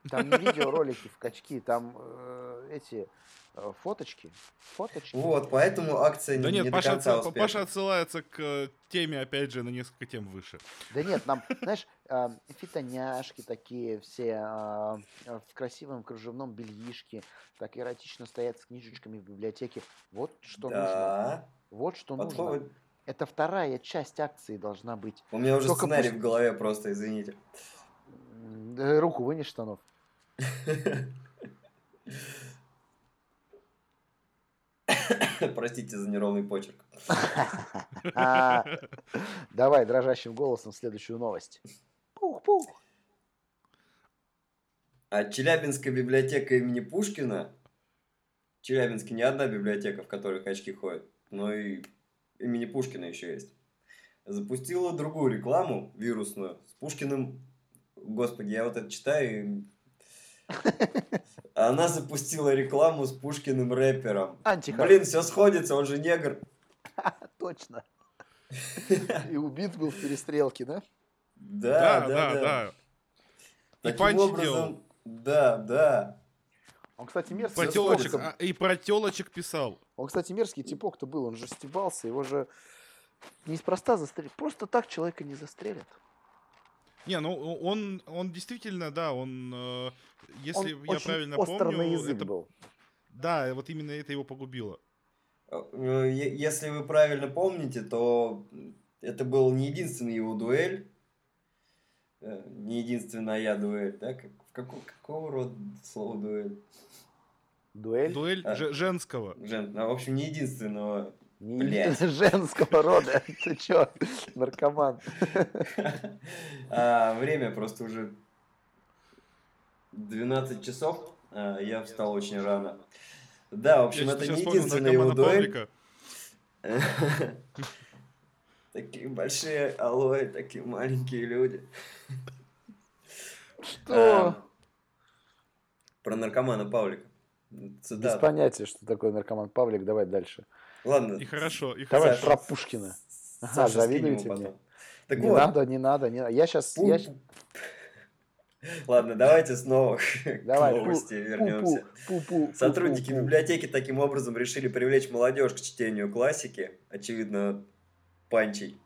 там не (laughs) видеоролики в качки, там э, эти э, фоточки. Фоточки. Вот, поэтому акция Да не, нет, не Паша, до конца отсыл- успешна. Паша отсылается к э, теме, опять же, на несколько тем выше. Да нет, нам, (laughs) знаешь, а, фитоняшки такие все а, а, в красивом кружевном бельишке, так эротично стоят с книжечками в библиотеке. Вот что нужно. Да, Вот что нужно. Это вторая часть акции должна быть. У меня уже Только сценарий пусть- в голове просто, извините. Руку вынешь штанов. (laughs) Простите за неровный почерк. (laughs) Давай дрожащим голосом следующую новость. Пух-пух. А Челябинская библиотека имени Пушкина, в Челябинске не одна библиотека, в которой качки ходят, но и имени Пушкина еще есть, запустила другую рекламу вирусную с Пушкиным. Господи, я вот это читаю. и- (laughs) Она запустила рекламу с Пушкиным рэпером. Антихар. Блин, все сходится, он же негр. (laughs) Точно. И убит был в перестрелке, да? Да, да, да. да. И Таким образом, делал. Да, да. Он, кстати, мерзкий. Про Всё телочек, сходится. а, и про телочек писал. Он, кстати, мерзкий типок-то был. Он же стебался, его же неспроста застрелить. Просто так человека не застрелят. Не, ну он, он действительно, да, он, э, если Он я очень правильно помню, на язык это, был. да, вот именно это его погубило. Э, е- Если вы правильно помните, то это был не единственный его дуэль. Э, Не единственная дуэль, да? Как- в какого, какого рода слово дуэль? Дуэль. Дуэль А. же- женского. Жен, ну, в общем, не единственного. Не Блядь. (laughs) женского рода. (laughs) Ты чё, наркоман? (laughs) А время просто уже 12 часов. а Я встал очень рано. Да, в общем, Я это не единственная его дуэль. Такие большие алоэ, такие маленькие люди. Что? А, Про наркомана Павлика. Без понятия, что такое наркоман Павлик. Давай дальше. Ладно. И хорошо, и Давай хорошо. про Пушкина. Ага, завидуете мне? потом. Так не вот, надо, не надо, не надо. Я сейчас... пу- Я... (laughs) Ладно, давайте снова к Давай, пу- новости вернемся. пу- пу- пу- Сотрудники пу- пу. библиотеки таким образом решили привлечь молодежь к чтению классики, очевидно, панчей.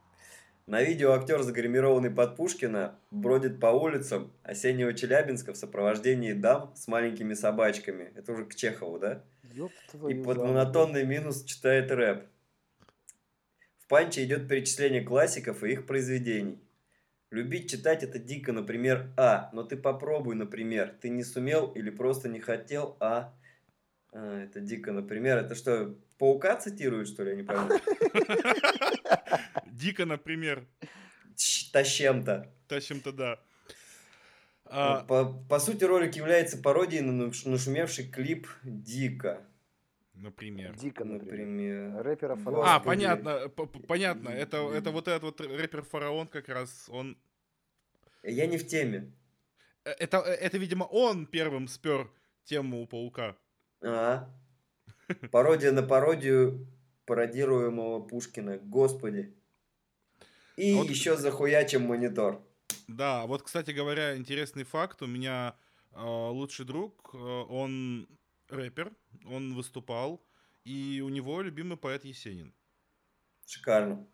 На видео актер, загримированный под Пушкина, бродит по улицам осеннего Челябинска в сопровождении дам с маленькими собачками. Это уже к Чехову, да? Ёб И под монотонный минус читает рэп. В панче идет перечисление классиков и их произведений. Любить читать это дико, например, А. Но ты попробуй, например. Ты не сумел или просто не хотел, а... А, это дико, например. Это что, паука цитируют, что ли, я не пойму? (laughs) Дико, например, Тащем-то. тащим-то да. А, По, по сути, ролик является пародией на наш- нашумевший клип «Дико». например. Дико, например. Например. Рэпера Господи. А, понятно, понятно. Это, это вот этот вот рэпер Фараон как раз, он... Я не в теме. э, Это, это, видимо, он первым спер тему у Паука. А. (laughs) Пародия на пародию пародируемого Пушкина. Господи. И А вот- еще захуячим монитор. Да, вот, кстати говоря, интересный факт. У меня э, лучший друг, э, он рэпер, он выступал, и у него любимый поэт Есенин. Шикарно.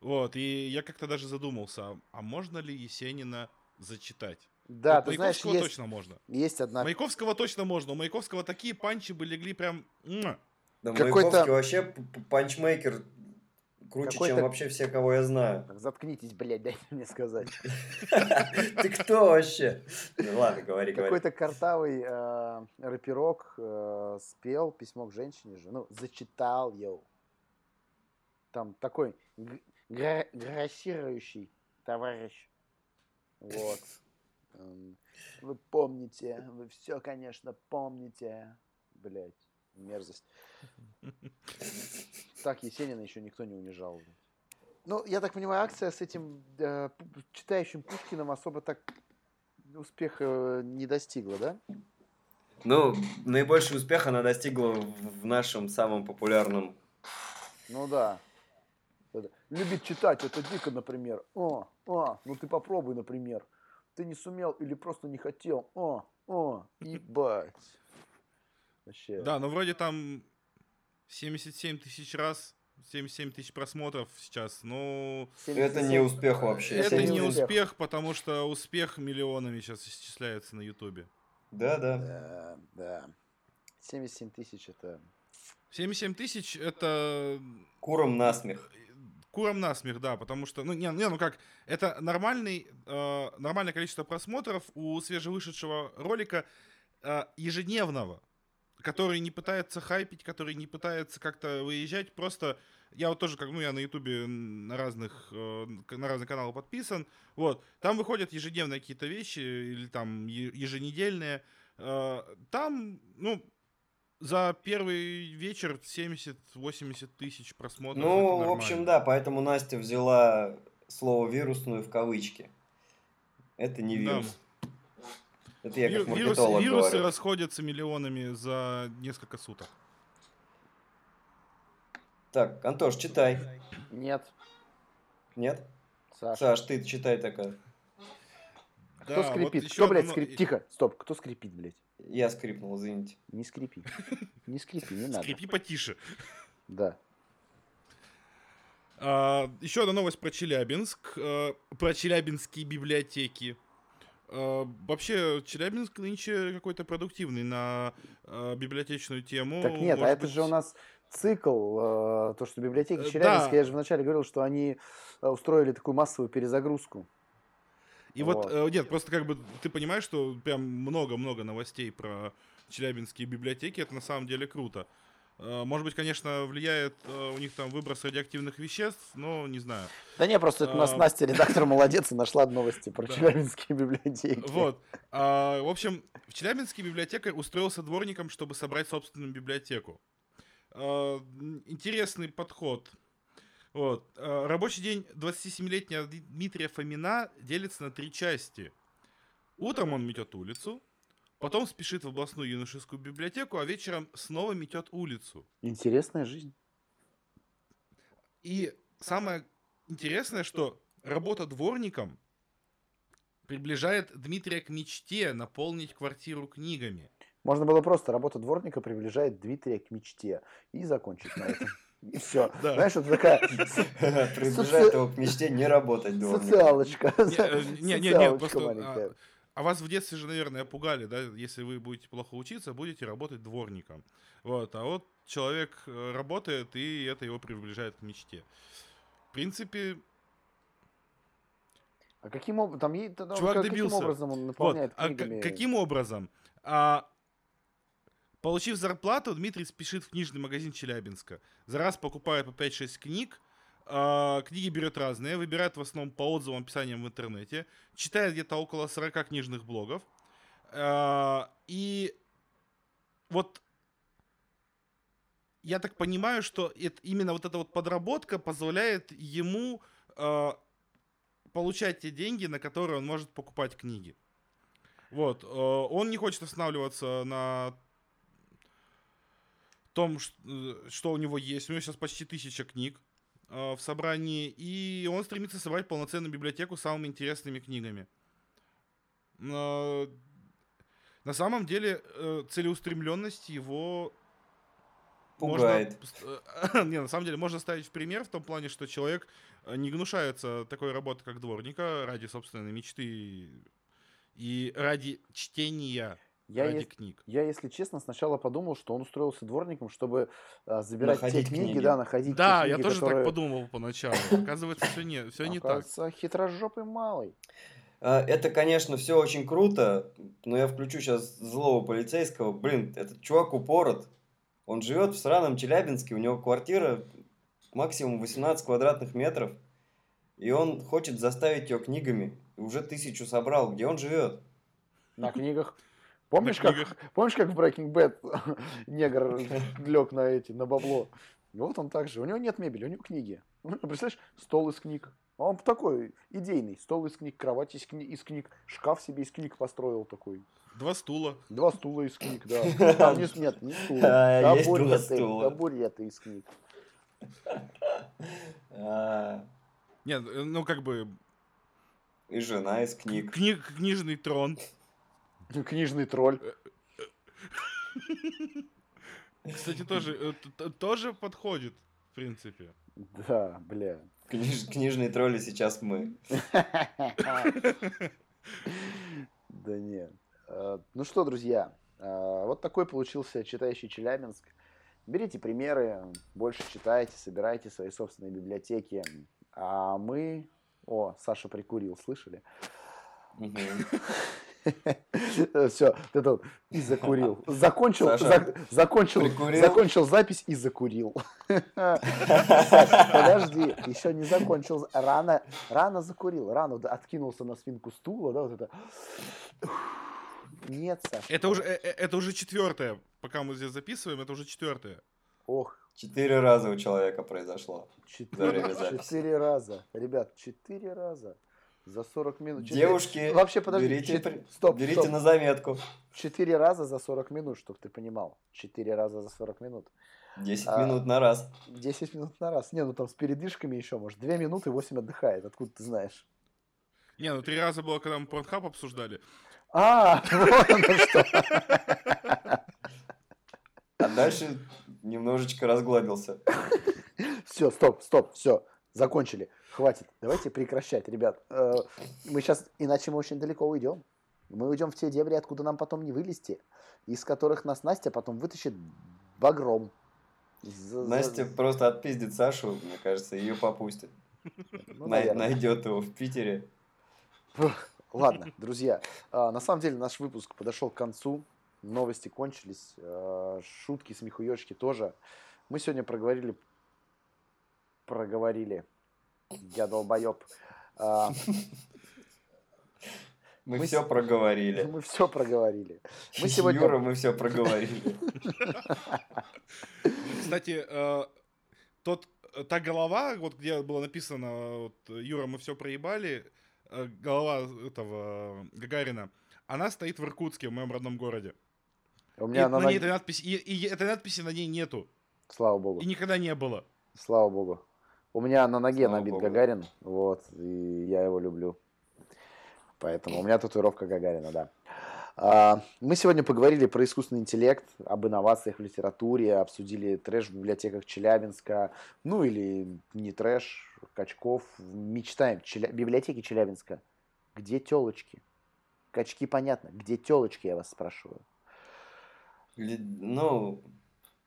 Вот, и я как-то даже задумался, а, а можно ли Есенина зачитать? Да, Вот ты знаешь, Маяковского есть, точно можно. есть одна... Маяковского точно можно. У Маяковского такие панчи бы легли прям... Да Какой-то- Маяковский вообще панчмейкер круче, Какой-то- чем вообще все, кого я знаю. Заткнитесь, блядь, дайте мне сказать. (laughs) Ты кто вообще? Ну ладно, говори, говори. Какой-то картавый э, рэперок э, спел письмо к женщине же, ну, зачитал его. Там такой грассирующий товарищ. Вот. Эм, Вы помните, вы все, конечно, помните. Блять, мерзость. (laughs) Так Есенина еще никто не унижал. Ну, я так понимаю, акция с этим э, читающим Пушкиным особо так успеха не достигла, да? Ну, наибольший успех она достигла в в нашем самом популярном Ну да. Это, Любит читать, это дико, например. О, о, ну ты попробуй, например. Ты не сумел или просто не хотел. О, о, (laughs) ебать. Вообще. Да, но вроде там 77 тысяч раз, 77 тысяч просмотров сейчас. Ну, Это не 77. успех вообще. это не не успех. успех, потому что успех миллионами сейчас исчисляется на Ютубе. Да, да. Да, да. 77 тысяч это... 77 тысяч это Куром насмех. Куром насмех, да, потому что, ну, не, не, ну как, это нормальный, э, нормальное количество просмотров у свежевышедшего ролика э, ежедневного, который не пытается хайпить, который не пытается как-то выезжать, просто я вот тоже, как, ну, я на ютубе на разных, э, на разные каналы подписан, вот, там выходят ежедневные какие-то вещи, или там еженедельные, э, там, ну, за первый вечер 70-80 тысяч просмотров. Ну, в общем, да, поэтому Настя взяла слово вирусную в кавычки. Это не Да. вирус. Это я как Вир- вирус- маркетолог вирусы говорю. расходятся миллионами за несколько суток. Так, Антош, читай. Нет, Нет? Саша. Саш, ты читай такая. Кто Да, вот скрипит? еще Кто, блядь, одно- скрипит? Тихо, стоп. Кто скрипит, блядь? Я скрипнул, извините. Не скрипи. Не скрипи, не надо. Скрипи потише. Да. А, еще одна новость про Челябинск, а, про челябинские библиотеки. А, вообще, Челябинск нынче какой-то продуктивный на а, библиотечную тему. Так нет, а это быть, же у нас цикл, э, то, что библиотеки Э, Челябинска, да. я же вначале говорил, что они э, устроили такую массовую перезагрузку. И вот, Вот. э, нет, просто как бы ты понимаешь, что прям много-много новостей про челябинские библиотеки, это на самом деле круто. Э, Может быть, конечно, влияет э, у них там выброс радиоактивных веществ, но не знаю. Да не, просто это у нас А. Настя, редактор, (laughs) молодец, и нашла новости про Да. челябинские библиотеки. Вот. А, в общем, в Челябинске библиотекарь устроился дворником, чтобы собрать собственную библиотеку. А, интересный подход. Вот. А, рабочий день 27-летнего Дмитрия Фомина делится на три части. Утром он метет улицу, потом спешит в областную юношескую библиотеку, а вечером снова метет улицу. Интересная жизнь. И самое интересное, что работа дворником приближает Дмитрия к мечте наполнить квартиру книгами. Можно было просто работа дворника приближает Дмитрия к мечте и закончить на этом. И все. Да. Знаешь, это такая (laughs) Приближает его к мечте не работать дворником. социалочка. Не, э, не, не, не, просто, а, а вас в детстве же, наверное, пугали, да, если вы будете плохо учиться, будете работать дворником. Вот, а вот человек э, работает, и это его приближает к мечте. В принципе, А каким образом? Там там Чувак как- каким добился. образом он вот, наполняет а к- книгами? каким образом? А, получив зарплату, Дмитрий спешит в книжный магазин Челябинска. За раз покупает по 5-6 книг, а, книги берет разные, выбирает в основном по отзывам, описаниям в интернете, читает где-то около 40 книжных блогов. А, и вот я так понимаю, что это, именно вот эта вот подработка позволяет ему а, получать те деньги, на которые он может покупать книги. Вот. э, Он не хочет останавливаться на том, э, что у него есть. У него сейчас почти тысяча книг э, в собрании, и он стремится собрать полноценную библиотеку с самыми интересными книгами. Э, На самом деле, целеустремленность его Пугает. можно, (laughs) не, на самом деле, можно ставить в пример в том плане, что человек не гнушается такой работы, как дворника, ради собственной мечты и ради чтения, Я, ради ес- книг. я, если честно, сначала подумал, что он устроился дворником, чтобы а, забирать Находить те книги, книги. да, находить Да, те я книги, тоже которые... так подумал поначалу. (laughs) Оказывается, все не, все не так. Хитрожопый малый. А, Это, конечно, все очень круто, но я включу сейчас злого полицейского. Блин, этот чувак упорот. Он живет в сраном Челябинске, у него квартира максимум 18 квадратных метров, и он хочет заставить ее книгами. И уже тысячу собрал. Где он живет? На книгах. Помнишь, как, (laughs) помнишь, как в Breaking Bad (laughs) негр (laughs) лег на эти, на бабло? И вот он так же. У него нет мебели, у него книги. Ну, Представляешь, стол из книг. А Он такой идейный. Стол из книг, кровать из, кни- из книг, шкаф себе из книг построил такой. Два стула. Два стула из книг, да. Там не- нет, не стула. А, есть два Табуреты, стула. табуреты из книг. А, Нет, ну как бы И жена из книг. книг, книжный трон. (laughs) Книжный тролль. Кстати, тоже, э, тоже подходит, в принципе. Да, бля. Книж- Книжные тролли сейчас мы. (laughs) Да нет. Э, Ну что, друзья, э, вот такой получился читающий Челябинск. Берите примеры, больше читайте, собирайте свои собственные библиотеки. А мы... О, Саша прикурил, слышали? Все, это вот и закурил. Закончил, Саша, зак- закончил, прикурил? закончил запись и закурил. Подожди, еще не закончил. Рано, рано закурил, рано откинулся на спинку стула, да, вот это. Нет, Саша. Это уже, э, э, это уже четвертое. Пока мы здесь записываем, это уже четвертое. Ох, Четыре раза у человека произошло. Четыре, четыре раза. Ребят, четыре раза. За 40 минут. Девушки, Вообще, подожди, берите, чет- при- стоп, берите стоп. на заметку. Четыре раза за 40 минут, чтобы ты понимал. Четыре раза за 40 минут. 10 А. минут на раз. 10 минут на раз. Не, ну там с передышками еще, может. 2 минуты 8 отдыхает. Откуда ты знаешь? Не, ну три раза было, когда мы Pornhub обсуждали. А, (laughs) вот оно что. А дальше немножечко разгладился. Все, стоп, стоп, все. закончили. Хватит. Давайте прекращать, ребят. Э, мы сейчас, иначе мы очень далеко уйдем. Мы уйдем в те дебри, откуда нам потом не вылезти, из которых нас Настя потом вытащит багром. Настя просто отпиздит Сашу, мне кажется, ее попустит. Ну, Найдет его в Питере. Ладно, друзья, а, на самом деле наш выпуск подошел к концу. Новости кончились, а, шутки, смехуёчки тоже. Мы сегодня проговорили, проговорили, я долбоеб. А, (laughs) мы, мы все проговорили. Мы все проговорили. Мы сегодня... Юра, мы все проговорили. (laughs) Кстати, э, тот, та голова, вот где было написано, вот, Юра, мы все проебали, Э, голова этого Гагарина, она стоит в Иркутске, в моем родном городе. У меня и, на, на ней этой надписи, и, и этой надписи на ней нету. Слава богу. И никогда не было. Слава богу. У меня на ноге Слава набит богу. Гагарин, вот, и я его люблю. Поэтому у меня татуировка Гагарина, да. А, мы сегодня поговорили про искусственный интеллект, об инновациях в литературе, обсудили трэш в библиотеках Челябинска, ну или не трэш, качков. Мечтаем. Челя... Библиотеки Челябинска. Где телочки? Качки понятно. Где телочки, я вас спрашиваю? Ну,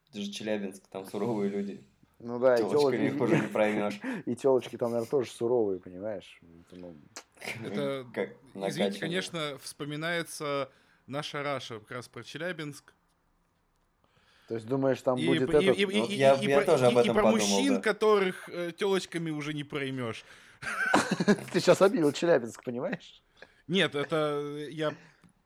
это же Челябинск, там суровые люди. Ну да, и телочки... их уже не проймешь. (laughs) И телочки там, наверное, тоже суровые, понимаешь? Это, извините, конечно, вспоминается наша Раша как раз про Челябинск. То есть думаешь, там и, будет и, этот... И, и, вот я, и, я тоже об этом и про подумал, мужчин, да. которых э, телочками уже не проймешь. (laughs) Ты сейчас обидел Челябинск, понимаешь? Нет, это я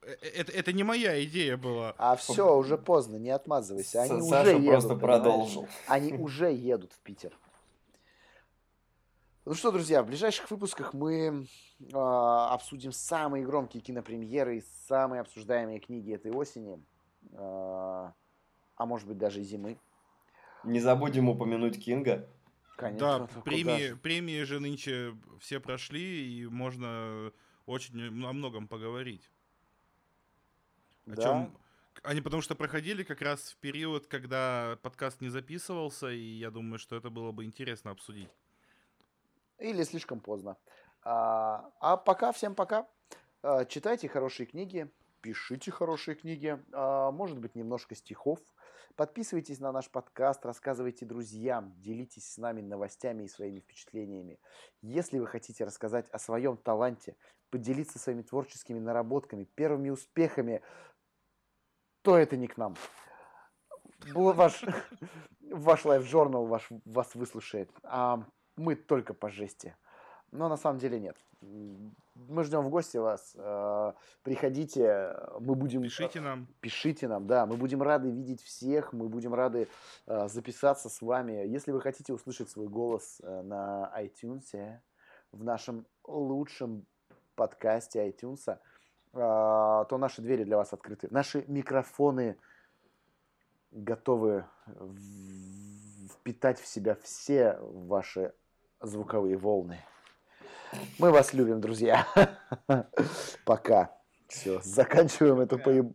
это, это не моя идея была. А все, уже поздно, не отмазывайся. Они Саша уже просто едут, продолжил. Они уже едут в Питер. Ну что, друзья, в ближайших выпусках мы э, обсудим самые громкие кинопремьеры, самые обсуждаемые книги этой осени. Э, а может быть даже зимы. Не забудем упомянуть Кинга. Конечно. Да, премии, премии же нынче все прошли, и можно очень о многом поговорить. О да. чем они потому что проходили как раз в период, когда подкаст не записывался, и я думаю, что это было бы интересно обсудить. Или слишком поздно. А, а пока, всем пока. А, читайте хорошие книги, пишите хорошие книги, а, может быть, немножко стихов. Подписывайтесь на наш подкаст, рассказывайте друзьям, делитесь с нами новостями и своими впечатлениями. Если вы хотите рассказать о своем таланте, поделиться своими творческими наработками, первыми успехами, то это не к нам. Ваш, (laughs) ваш Life Journal ваш, вас выслушает. А мы только по жести. Но на самом деле нет. Мы ждем в гости вас. Э, приходите, мы будем... Пишите нам. Пишите нам, да. Мы будем рады видеть всех, мы будем рады э, записаться с вами. Если вы хотите услышать свой голос э, на iTunes, в нашем лучшем подкасте iTunes, то наши двери для вас открыты. Наши микрофоны готовы впитать в себя все ваши звуковые волны. Мы вас любим, друзья. (laughs) Пока. Все, заканчиваем эту поеб...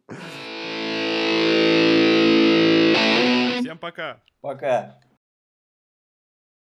Всем пока. Пока.